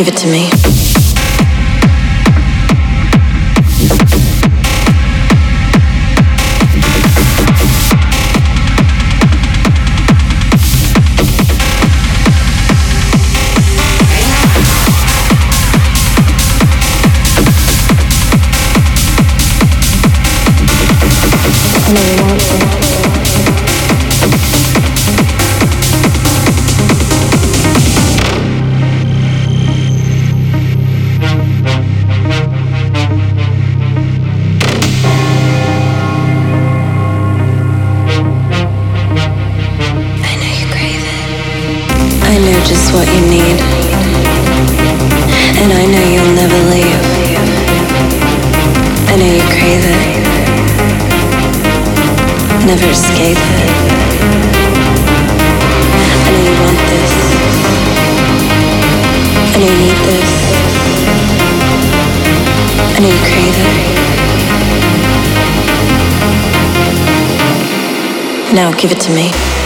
give it to me. Give it to me.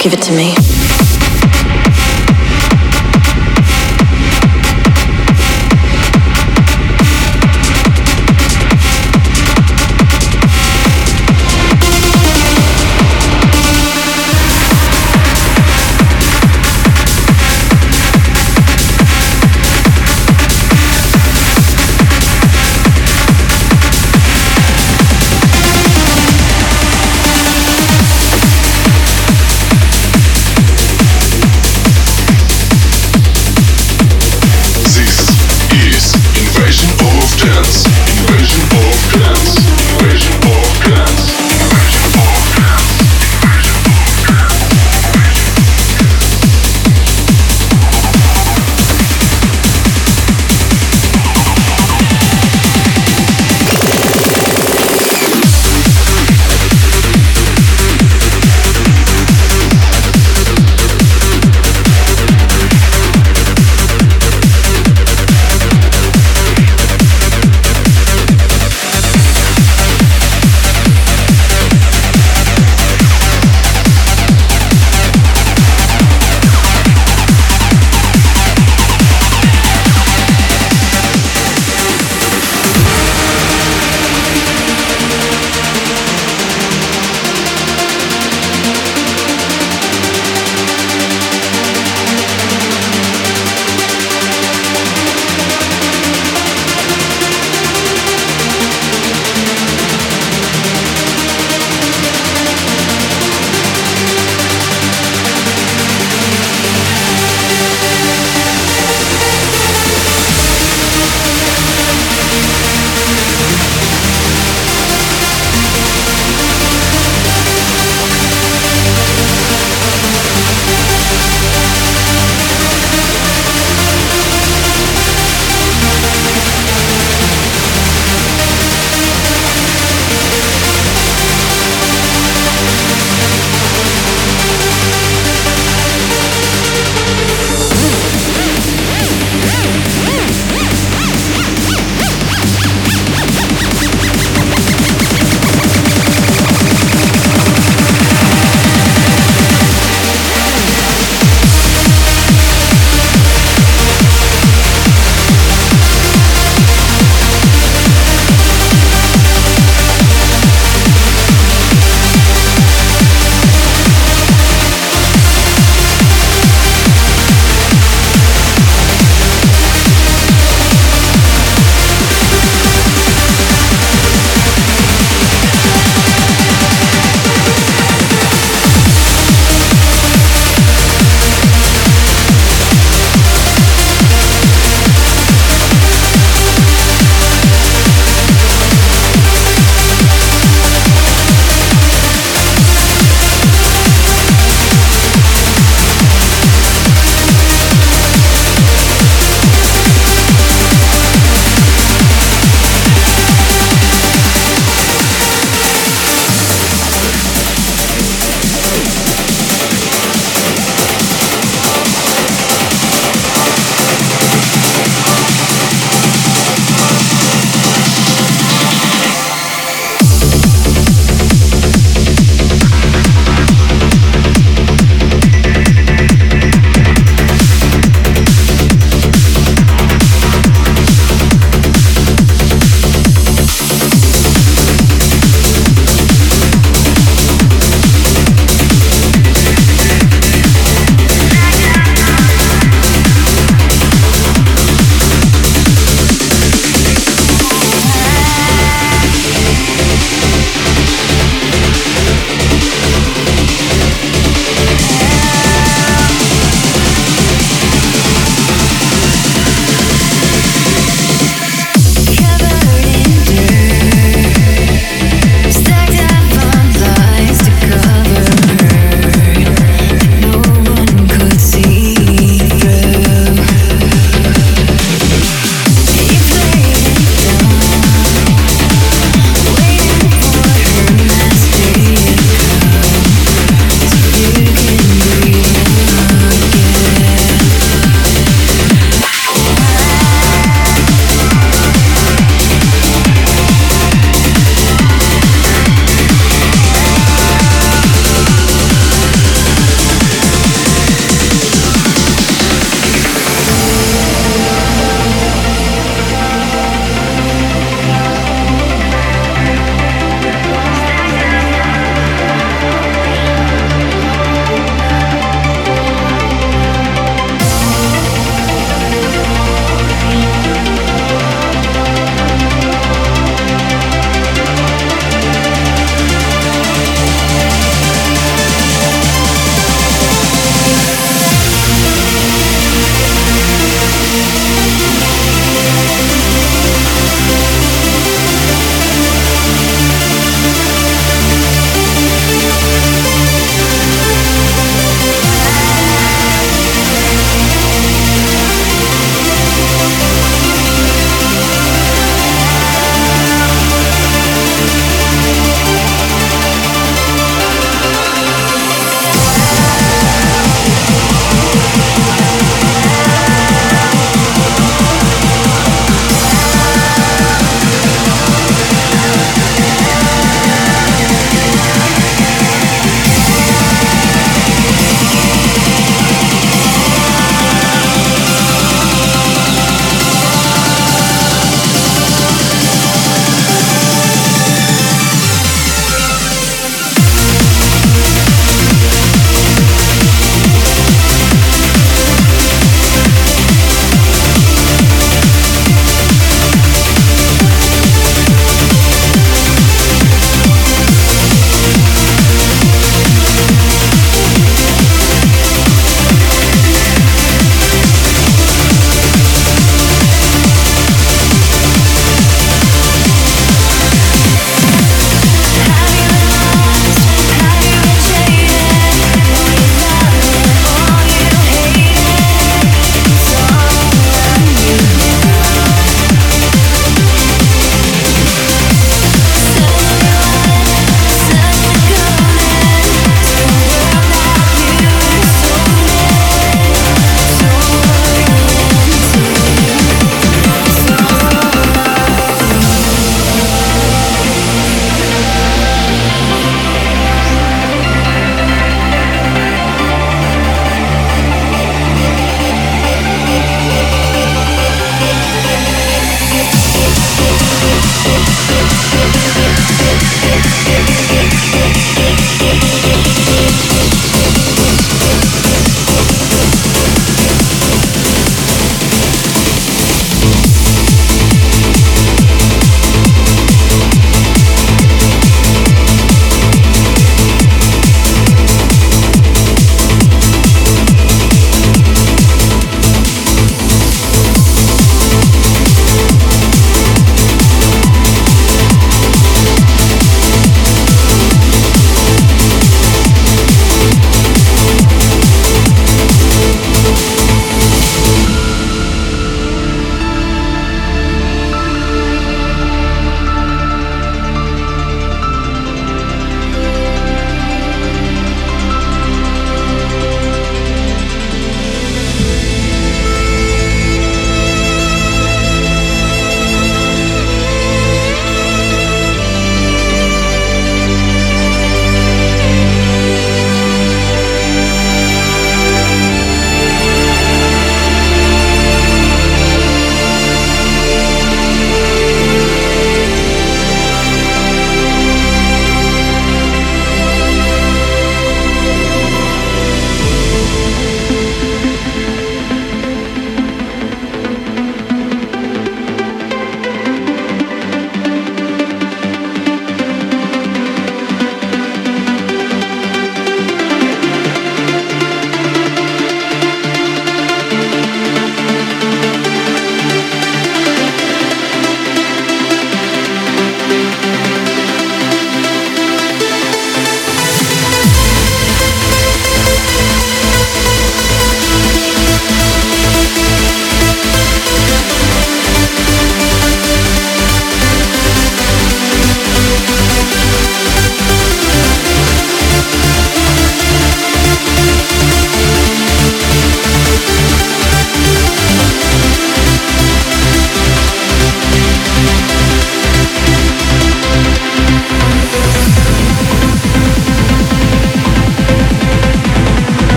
Give it to me.